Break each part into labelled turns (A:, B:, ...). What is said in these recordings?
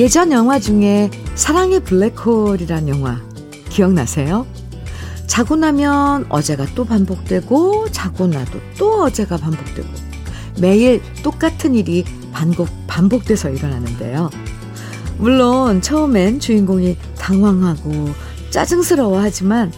A: 예전 영화 중에 사랑의 블랙홀이란 영화 기억나세요? 자고 나면 어제가 또 반복되고 자고 나도 또 어제가 반복되고 매일 똑같은 일이 반복, 반복돼서 일어나는데요. 물론 처음엔 주인공이 당황하고 짜증스러워 하지만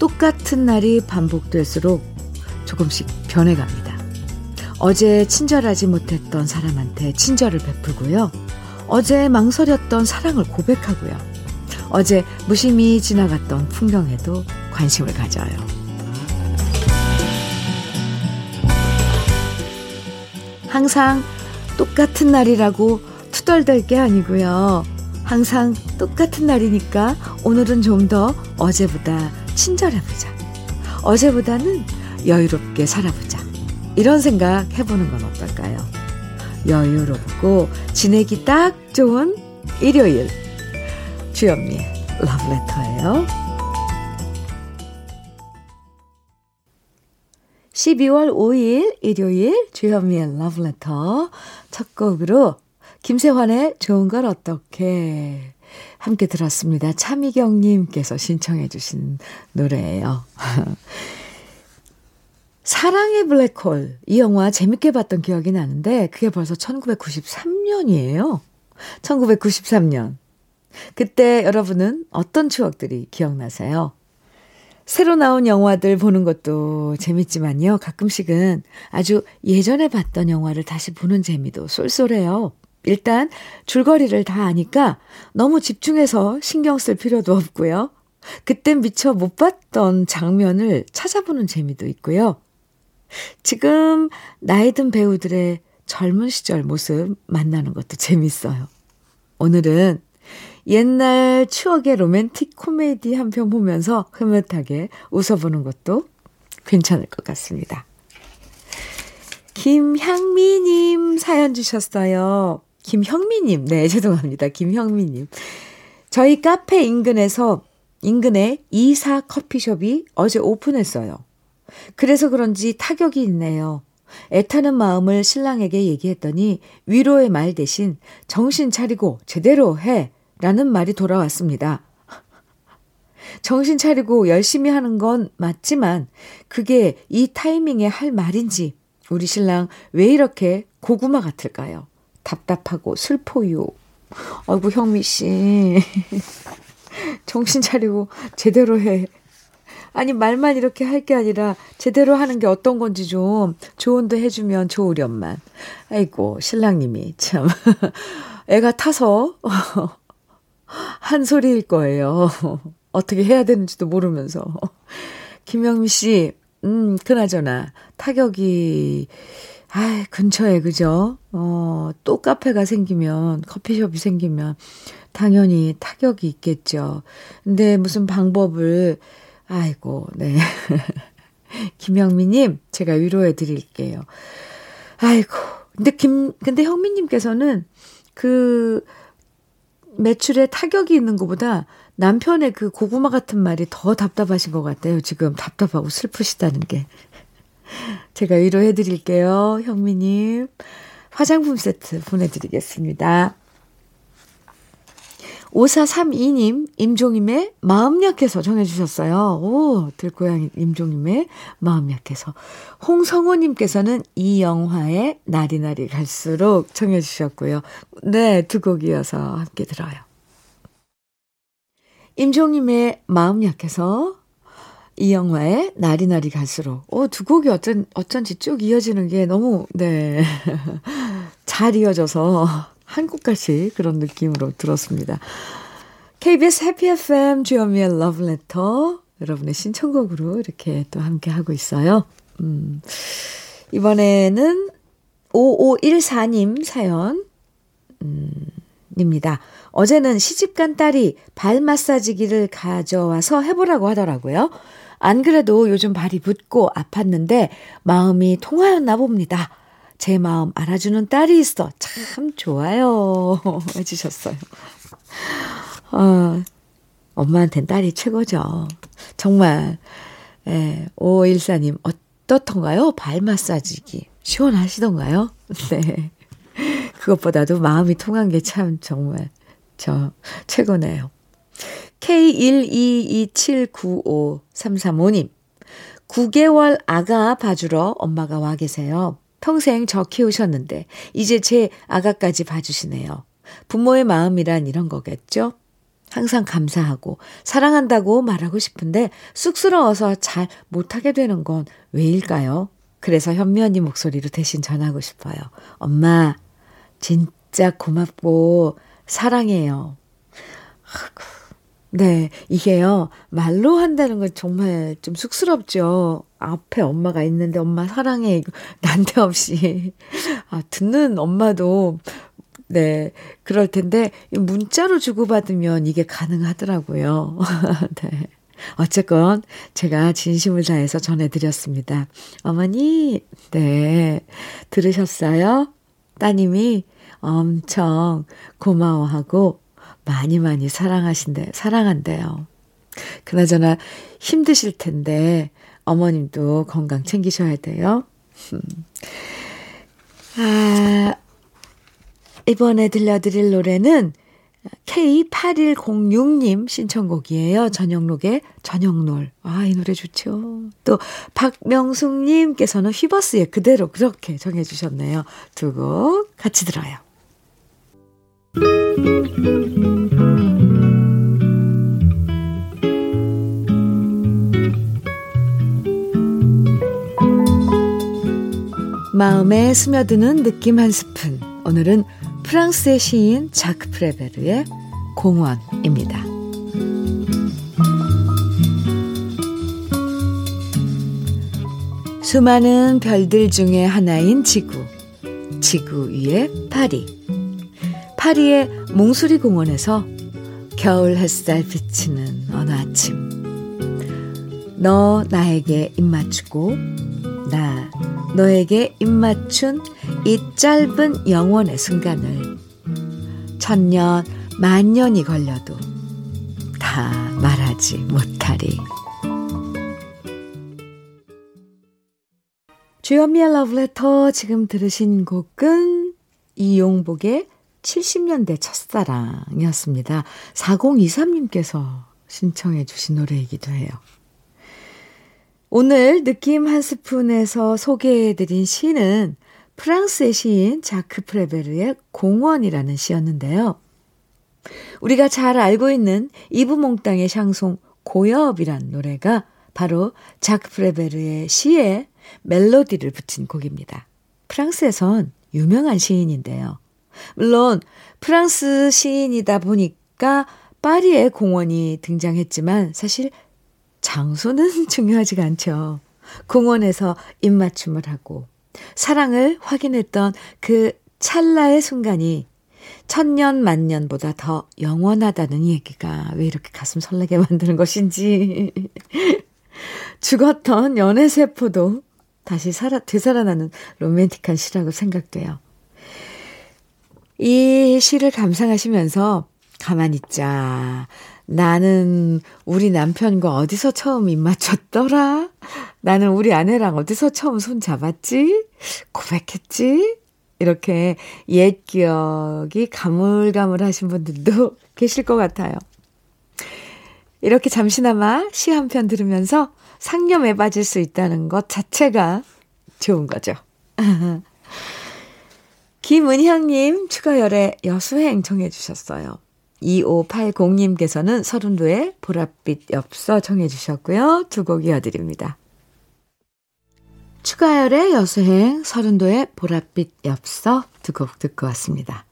A: 똑같은 날이 반복될수록 조금씩 변해갑니다. 어제 친절하지 못했던 사람한테 친절을 베풀고요. 어제 망설였던 사랑을 고백하고요. 어제 무심히 지나갔던 풍경에도 관심을 가져요. 항상 똑같은 날이라고 투덜댈 게 아니고요. 항상 똑같은 날이니까 오늘은 좀 더 어제보다 친절해보자. 어제보다는 여유롭게 살아보자. 이런 생각 해보는 건 어떨까요? 여유롭고 지내기 딱 좋은 일요일. 주현미의 러브레터예요. 12월 5일 일요일 주현미의 러브레터 첫 곡으로 김세환의 좋은 걸 어떻게 함께 들었습니다. 차미경님께서 신청해 주신 노래예요. 사랑의 블랙홀 이 영화 재밌게 봤던 기억이 나는데 그게 벌써 1993년이에요. 1993년. 그때 여러분은 어떤 추억들이 기억나세요? 새로 나온 영화들 보는 것도 재밌지만요. 가끔씩은 아주 예전에 봤던 영화를 다시 보는 재미도 쏠쏠해요. 일단 줄거리를 다 아니까 너무 집중해서 신경 쓸 필요도 없고요. 그땐 미처 못 봤던 장면을 찾아보는 재미도 있고요. 지금 나이 든 배우들의 젊은 시절 모습 만나는 것도 재밌어요. 오늘은 옛날 추억의 로맨틱 코미디 한 편 보면서 흐뭇하게 웃어보는 것도 괜찮을 것 같습니다. 김향미님 사연 주셨어요. 김형미님, 네, 죄송합니다. 김형미님. 저희 카페 인근에서, 인근에 이사 커피숍이 어제 오픈했어요. 그래서 그런지 타격이 있네요. 애타는 마음을 신랑에게 얘기했더니 위로의 말 대신 정신 차리고 제대로 해 라는 말이 돌아왔습니다. 정신 차리고 열심히 하는 건 맞지만 그게 이 타이밍에 할 말인지 우리 신랑 왜 이렇게 고구마 같을까요? 답답하고 슬퍼요. 아이고 형미 씨. 정신 차리고 제대로 해. 아니, 말만 이렇게 할 게 아니라 제대로 하는 게 어떤 건지 좀 조언도 해주면 좋으련만. 아이고, 신랑님이 참. 애가 타서 한 소리일 거예요. 어떻게 해야 되는지도 모르면서. 김영미 씨, 음, 그나저나, 타격이, 아 근처에, 그죠? 어, 또 카페가 생기면, 커피숍이 생기면, 당연히 타격이 있겠죠. 근데 무슨 방법을 아이고, 네. 김영미님, 제가 위로해 드릴게요. 아이고, 근데 김, 근데 형미님께서는 그 매출에 타격이 있는 것보다 남편의 그 고구마 같은 말이 더 답답하신 것 같아요. 지금 답답하고 슬프시다는 게. 제가 위로해 드릴게요. 형미님. 화장품 세트 보내드리겠습니다. 5432님, 임종임의 마음 약해서 정해주셨어요. 오, 들고양이 임종임의 마음 약해서. 홍성호님께서는 이 영화의 나리나리 갈수록 정해주셨고요. 네, 두 곡 이어서 함께 들어요. 임종임의 마음 약해서 이 영화의 나리나리 갈수록. 오, 두 곡이 어쩐, 어쩐지 쭉 이어지는 게 너무, 네. 잘 이어져서 한 곡같이 그런 느낌으로 들었습니다. KBS 해피 FM 주현미의 러브레터 여러분의 신청곡으로 이렇게 또 함께 하고 있어요. 음, 이번에는 5514님 사연 음, 입니다. 어제는 시집간 딸이 발 마사지기를 가져와서 해보라고 하더라고요. 안 그래도 요즘 발이 붓고 아팠는데 마음이 통하였나 봅니다. 제 마음 알아주는 딸이 있어. 참 좋아요. 해주셨어요. 어, 엄마한텐 딸이 최고죠. 정말, 예, 5514님, 어떻던가요? 발 마사지기. 시원하시던가요? 네. 그것보다도 마음이 통한 게 참 정말 저 최고네요. K122795335님. 9개월 아가 봐주러 엄마가 와 계세요. 평생 저 키우셨는데 이제 제 아가까지 봐주시네요. 부모의 마음이란 이런 거겠죠? 항상 감사하고 사랑한다고 말하고 싶은데 쑥스러워서 잘 못하게 되는 건 왜일까요? 그래서 현미 언니 목소리로 대신 전하고 싶어요. 엄마, 진짜 고맙고 사랑해요. 네, 이게요, 말로 한다는 건 정말 좀 쑥스럽죠. 앞에 엄마가 있는데 엄마 사랑해. 난데없이. 아, 듣는 엄마도, 네, 그럴 텐데, 문자로 주고받으면 이게 가능하더라고요. 네. 어쨌건 제가 진심을 다해서 전해드렸습니다. 어머니, 네, 들으셨어요? 따님이 엄청 고마워하고 많이 많이 사랑하신대, 사랑한대요. 그나저나 힘드실 텐데 어머님도 건강 챙기셔야 돼요. 아, 이번에 들려드릴 노래는 K8106님 신청곡이에요. 저녁록의 저녁놀. 아, 이 노래 좋죠. 또 박명숙님께서는 휘버스의 그대로 그렇게 정해주셨네요. 두 곡 같이 들어요. 마음에 스며드는 느낌 한 스푼. 오늘은 프랑스의 시인 자크 프레베르의 공원입니다. 수많은 별들 중에 하나인 지구. 지구 위에 파리. 파리의 몽수리 공원에서 겨울 햇살 비치는 어느 아침. 너 나에게 입맞추고 나 너에게 입맞춘 이 짧은 영원의 순간을 천년, 만년이 걸려도 다 말하지 못하리. 주현미의 러브레터 지금 들으신 곡은 이용복의 70년대 첫사랑이었습니다. 4023님께서 신청해 주신 노래이기도 해요. 오늘 느낌 한 스푼에서 소개해드린 시는 프랑스의 시인 자크 프레베르의 공원이라는 시였는데요. 우리가 잘 알고 있는 이브몽땅의 샹송 고엽이란 노래가 바로 자크 프레베르의 시에 멜로디를 붙인 곡입니다. 프랑스에선 유명한 시인인데요. 물론 프랑스 시인이다 보니까 파리의 공원이 등장했지만 사실 장소는 중요하지가 않죠. 공원에서 입맞춤을 하고 사랑을 확인했던 그 찰나의 순간이 천년 만년보다 더 영원하다는 얘기가 왜 이렇게 가슴 설레게 만드는 것인지 죽었던 연애 세포도 다시 살아 되살아나는 로맨틱한 시라고 생각돼요. 이 시를 감상하시면서 가만히 있자. 나는 우리 남편과 어디서 처음 입 맞췄더라? 나는 우리 아내랑 어디서 처음 손 잡았지? 고백했지? 이렇게 옛 기억이 가물가물 하신 분들도 계실 것 같아요. 이렇게 잠시나마 시 한 편 들으면서 상념에 빠질 수 있다는 것 자체가 좋은 거죠. 김은향님 추가열의 여수행 정해 주셨어요. 2580님께서는 서른도의 보랏빛 엽서 정해주셨고요. 두 곡 이어드립니다. 추가열의 여수행, 서른도의 보랏빛 엽서 두 곡 듣고 왔습니다.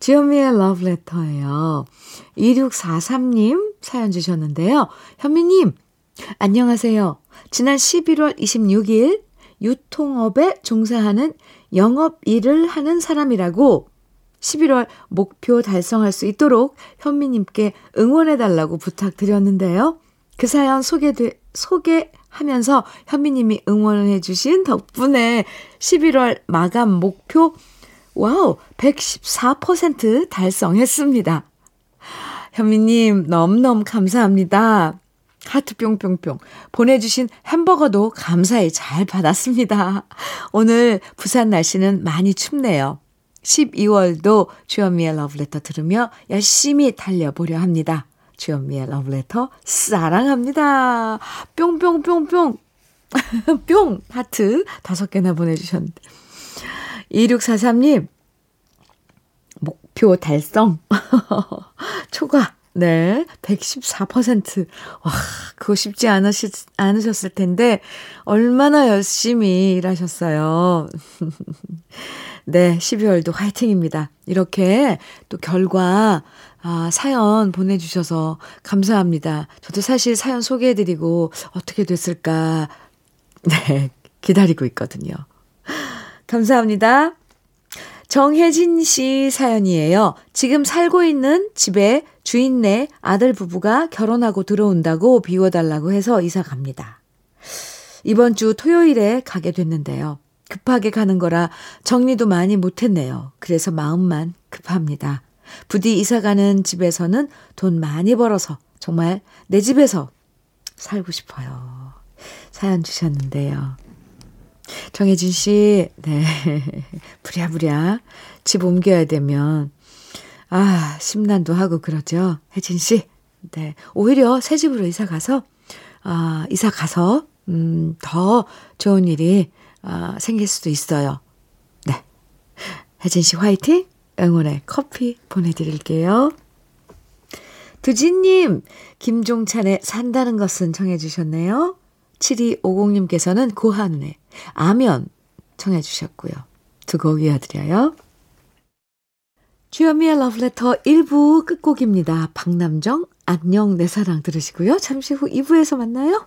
A: 주현미의 러브레터예요. 2643님 사연 주셨는데요. 현미님, 안녕하세요. 지난 11월 26일 유통업에 종사하는 영업 일을 하는 사람이라고 11월 목표 달성할 수 있도록 현미님께 응원해달라고 부탁드렸는데요. 그 사연 소개돼, 소개하면서 현미님이 응원을 해주신 덕분에 11월 마감 목표, 와우, 114% 달성했습니다. 현미님, 너무너무 감사합니다. 하트 뿅뿅뿅. 보내주신 햄버거도 감사히 잘 받았습니다. 오늘 부산 날씨는 많이 춥네요. 12월도 주현미의 러브레터 들으며 열심히 달려보려 합니다. 주현미의 러브레터 사랑합니다. 뿅뿅뿅뿅. 뿅! 하트 다섯 개나 보내주셨는데. 2643님, 목표 달성. 초과. 네. 114%. 와, 그거 쉽지 않으셨, 않으셨을 텐데, 얼마나 열심히 일하셨어요. 네. 12월도 화이팅입니다. 이렇게 또 결과, 아, 사연 보내주셔서 감사합니다. 저도 사실 사연 소개해드리고 어떻게 됐을까, 네. 기다리고 있거든요. 감사합니다. 정혜진 씨 사연이에요. 지금 살고 있는 집에 주인네 아들 부부가 결혼하고 들어온다고 비워달라고 해서 이사 갑니다. 이번 주 토요일에 가게 됐는데요. 급하게 가는 거라 정리도 많이 못했네요. 그래서 마음만 급합니다. 부디 이사 가는 집에서는 돈 많이 벌어서 정말 내 집에서 살고 싶어요. 사연 주셨는데요. 정혜진 씨, 네. 부랴부랴 집 옮겨야 되면, 아, 심란도 하고 그러죠. 혜진 씨. 네. 오히려 새 집으로 이사 가서, 아, 이사 가서, 음, 더 좋은 일이, 아, 생길 수도 있어요. 네. 혜진 씨 화이팅! 응원의 커피 보내드릴게요. 두진님, 김종찬의 산다는 것은 정해주셨네요. 7250님께서는 고한운의 아면 청해 주셨고요. 두 곡 이어드려요. 주현미의 러브레터 1부 끝곡입니다. 박남정, 안녕 내 사랑 들으시고요. 잠시 후 2부에서 만나요.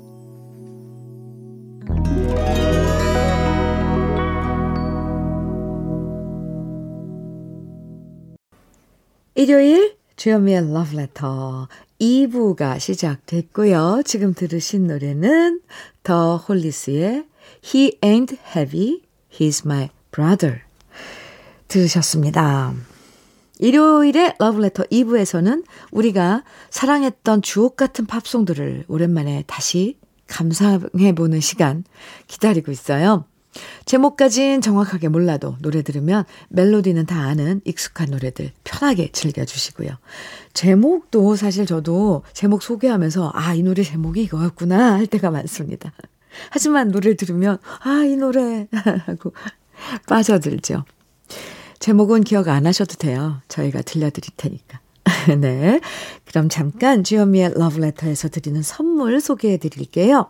A: 일요일 주현미의 Letter 2부가 시작됐고요. 지금 들으신 노래는 더 홀리스의 He Ain't Heavy, He's My Brother 들으셨습니다. 일요일에 러브레터 2부에서는 우리가 사랑했던 주옥 같은 팝송들을 오랜만에 다시 감상해보는 시간 기다리고 있어요. 제목까진 정확하게 몰라도 노래 들으면 멜로디는 다 아는 익숙한 노래들 편하게 즐겨주시고요. 제목도 사실 저도 제목 소개하면서 아, 이 노래 제목이 이거였구나 할 때가 많습니다. 하지만 노래 들으면 아, 이 노래 하고 빠져들죠. 제목은 기억 안 하셔도 돼요. 저희가 들려드릴 테니까. 네. 그럼 잠깐 주현미의 러브레터에서 드리는 선물 소개해 드릴게요.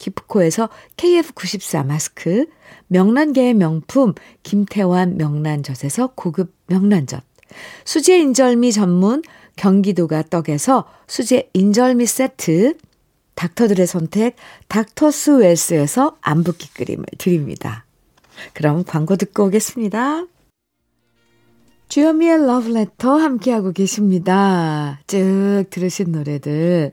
A: 기프코에서 KF94 마스크, 명란계의 명품 김태환 명란젓에서 고급 명란젓, 수제 인절미 전문 경기도가 떡에서 수제 인절미 세트, 닥터들의 선택 닥터스 웰스에서 안붓기 그림을 드립니다. 그럼 광고 듣고 오겠습니다. 주현미의 러브레터 함께하고 계십니다. 쭉 들으신 노래들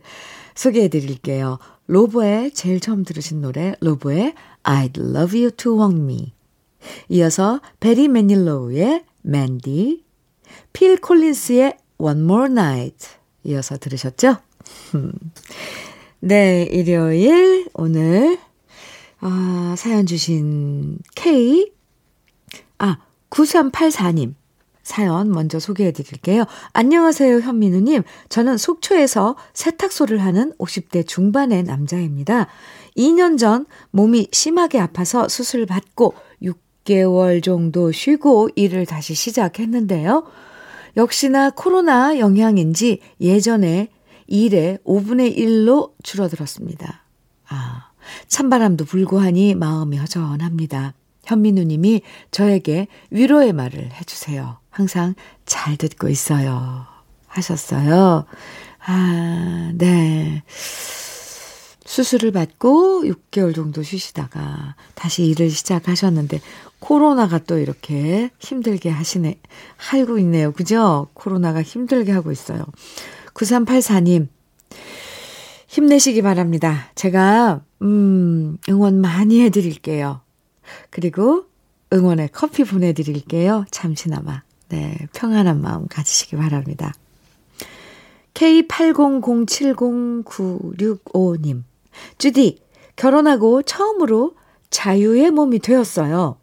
A: 소개해 드릴게요. 로보의 제일 처음 들으신 노래 로보의 I'd love you to want me 이어서 베리 매닐로우의 맨디 필 콜린스의 One More Night 이어서 들으셨죠? 네, 일요일 오늘 아, 사연 주신 K 아 9384님 사연 먼저 소개해 드릴게요. 안녕하세요, 현민우님. 저는 속초에서 세탁소를 하는 50대 중반의 남자입니다. 2년 전 몸이 심하게 아파서 수술 받고 6개월 정도 쉬고 일을 다시 시작했는데요. 역시나 코로나 영향인지 예전에 일에 5분의 1로 줄어들었습니다. 아, 찬바람도 불고 하니 마음이 허전합니다. 현민우 님이 저에게 위로의 말을 해주세요. 항상 잘 듣고 있어요. 하셨어요. 아, 네. 수술을 받고 6개월 정도 쉬시다가 다시 일을 시작하셨는데 코로나가 또 이렇게 힘들게 하시네, 하고 있네요. 그죠? 코로나가 힘들게 하고 있어요. 9384님, 힘내시기 바랍니다. 제가, 음, 응원 많이 해 드릴게요. 그리고 응원의 커피 보내 드릴게요. 잠시나마. 네, 평안한 마음 가지시기 바랍니다. K80070965님. 주디, 결혼하고 처음으로 자유의 몸이 되었어요.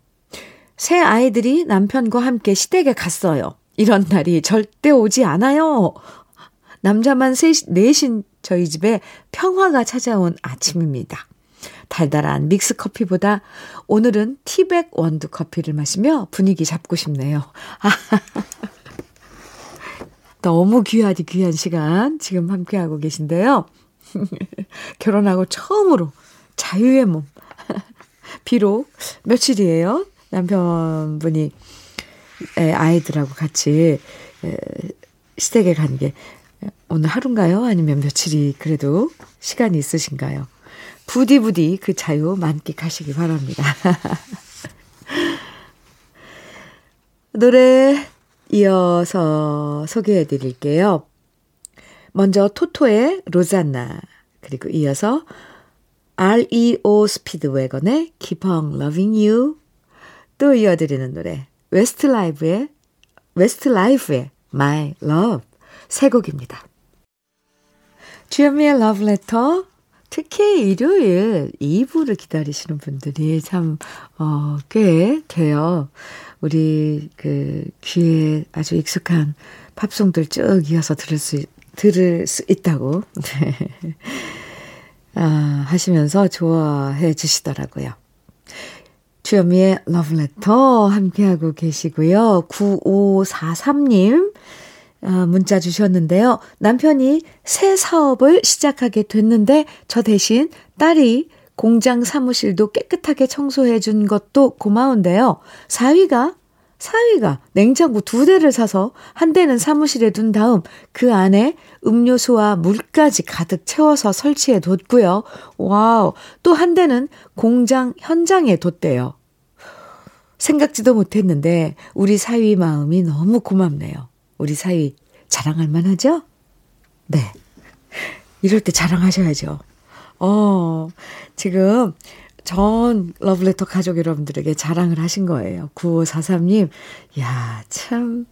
A: 새 아이들이 남편과 함께 시댁에 갔어요. 이런 날이 절대 오지 않아요. 남자만 셋, 넷인 저희 집에 평화가 찾아온 아침입니다. 달달한 믹스 커피보다 오늘은 티백 원두 커피를 마시며 분위기 잡고 싶네요. 너무 귀하디 귀한 시간 지금 함께하고 계신데요. 결혼하고 처음으로 자유의 몸. 비록 며칠이에요. 남편분이 아이들하고 같이 시댁에 간 게 오늘 하루인가요? 아니면 며칠이 그래도 시간이 있으신가요? 부디부디 그 자유 만끽하시기 바랍니다. 노래 이어서 소개해 드릴게요. 먼저 Toto의 Rosanna, 그리고 이어서 REO 스피드웨건의 Keep on Loving You, 또 이어드리는 노래 웨스트 라이브의 Westlife의 My Love 세 곡입니다. 주현미의 러브레터 특히 일요일 2부를 기다리시는 분들이 참, 어, 꽤 돼요. 우리 그 귀에 아주 익숙한 팝송들 쭉 이어서 들을 수, 들을 수 있다고, 네. 아, 하시면서 좋아해 주시더라고요. 주현미의 러브레터 함께하고 계시고요. 9543님, 아, 문자 주셨는데요. 남편이 새 사업을 시작하게 됐는데 저 대신 딸이 공장 사무실도 깨끗하게 청소해 준 것도 고마운데요. 사위가 사위가 냉장고 두 대를 사서 한 대는 사무실에 둔 다음 그 안에 음료수와 물까지 가득 채워서 설치해 뒀고요. 와우. 또 한 대는 공장 현장에 뒀대요. 생각지도 못했는데 우리 사위 마음이 너무 고맙네요. 우리 사이 자랑할 만하죠? 네. 이럴 때 자랑하셔야죠. 어, 지금 전 러브레터 가족 여러분들에게 자랑을 하신 거예요. 9543님, 야, 참,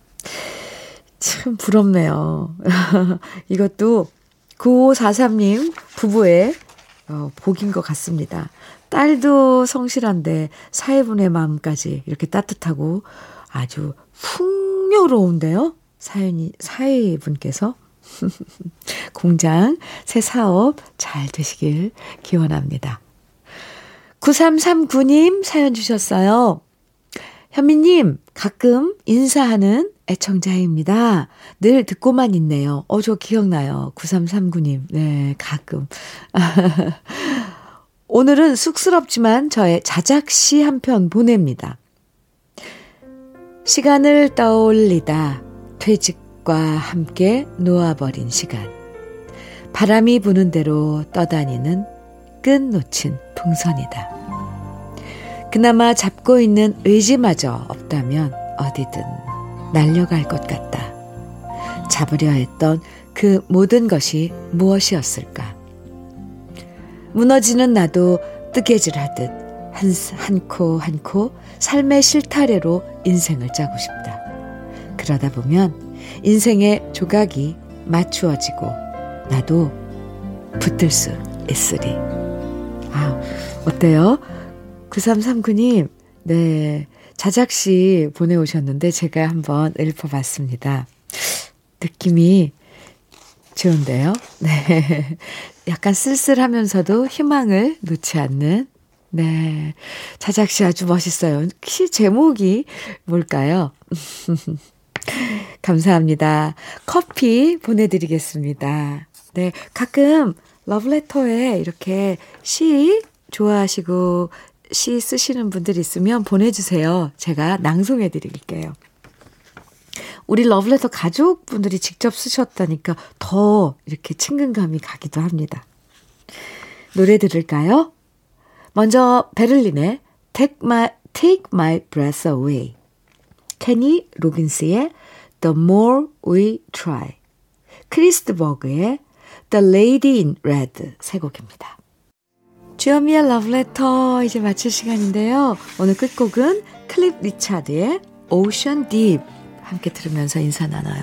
A: 참 부럽네요. 이것도 9543님 부부의 어, 복인 것 같습니다. 딸도 성실한데 사회분의 마음까지 이렇게 따뜻하고 아주 풍요로운데요. 사연이, 사회분께서 공장 새 사업 잘 되시길 기원합니다. 9339님 사연 주셨어요. 현미님, 가끔 인사하는 애청자입니다. 늘 듣고만 있네요. 어, 저 기억나요. 9339님. 네, 가끔. 오늘은 쑥스럽지만 저의 자작시 한 편 보냅니다. 시간을 떠올리다 퇴직과 함께 놓아버린 시간. 바람이 부는 대로 떠다니는 끝 놓친 풍선이다. 그나마 잡고 있는 의지마저 없다면 어디든 날려갈 것 같다. 잡으려 했던 그 모든 것이 무엇이었을까? 무너지는 나도 뜨개질 하듯 한, 한코 한 코 삶의 실타래로 인생을 짜고 싶다. 그러다 보면 인생의 조각이 맞추어지고 나도 붙들 수 있으리. 아, 어때요? 9339님, 네. 자작시 보내오셨는데 제가 한번 읽어봤습니다. 느낌이 좋은데요? 네. 약간 쓸쓸하면서도 희망을 놓지 않는, 네. 자작시 아주 멋있어요. 시 제목이 뭘까요? 감사합니다. 커피 보내드리겠습니다. 네. 가끔 러브레터에 이렇게 시 좋아하시고 시 쓰시는 분들 있으면 보내주세요. 제가 낭송해 드릴게요. 우리 러브레터 가족분들이 직접 쓰셨다니까 더 이렇게 친근감이 가기도 합니다. 노래 들을까요? 먼저 Berlin의 Take My, Take My Breath Away Kenny Loggins의 The More We Try Chris de Burgh의 The Lady in Red 세 곡입니다. 주현미의 러브레터 이제 마칠 시간인데요. 오늘 끝곡은 Cliff Richard의 Ocean Deep 함께 들으면서 인사 나눠요.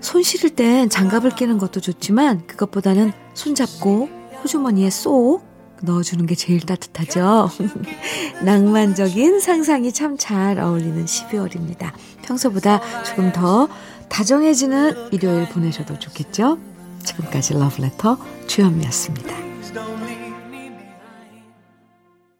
A: 손 실을 땐 장갑을 끼는 것도 좋지만 그것보다는 손잡고 호주머니에 쏙 넣어주는 게 제일 따뜻하죠. 낭만적인 상상이 참 잘 어울리는 12월입니다. 평소보다 조금 더 다정해지는 일요일 보내셔도 좋겠죠? 지금까지 러브레터 주현미였습니다.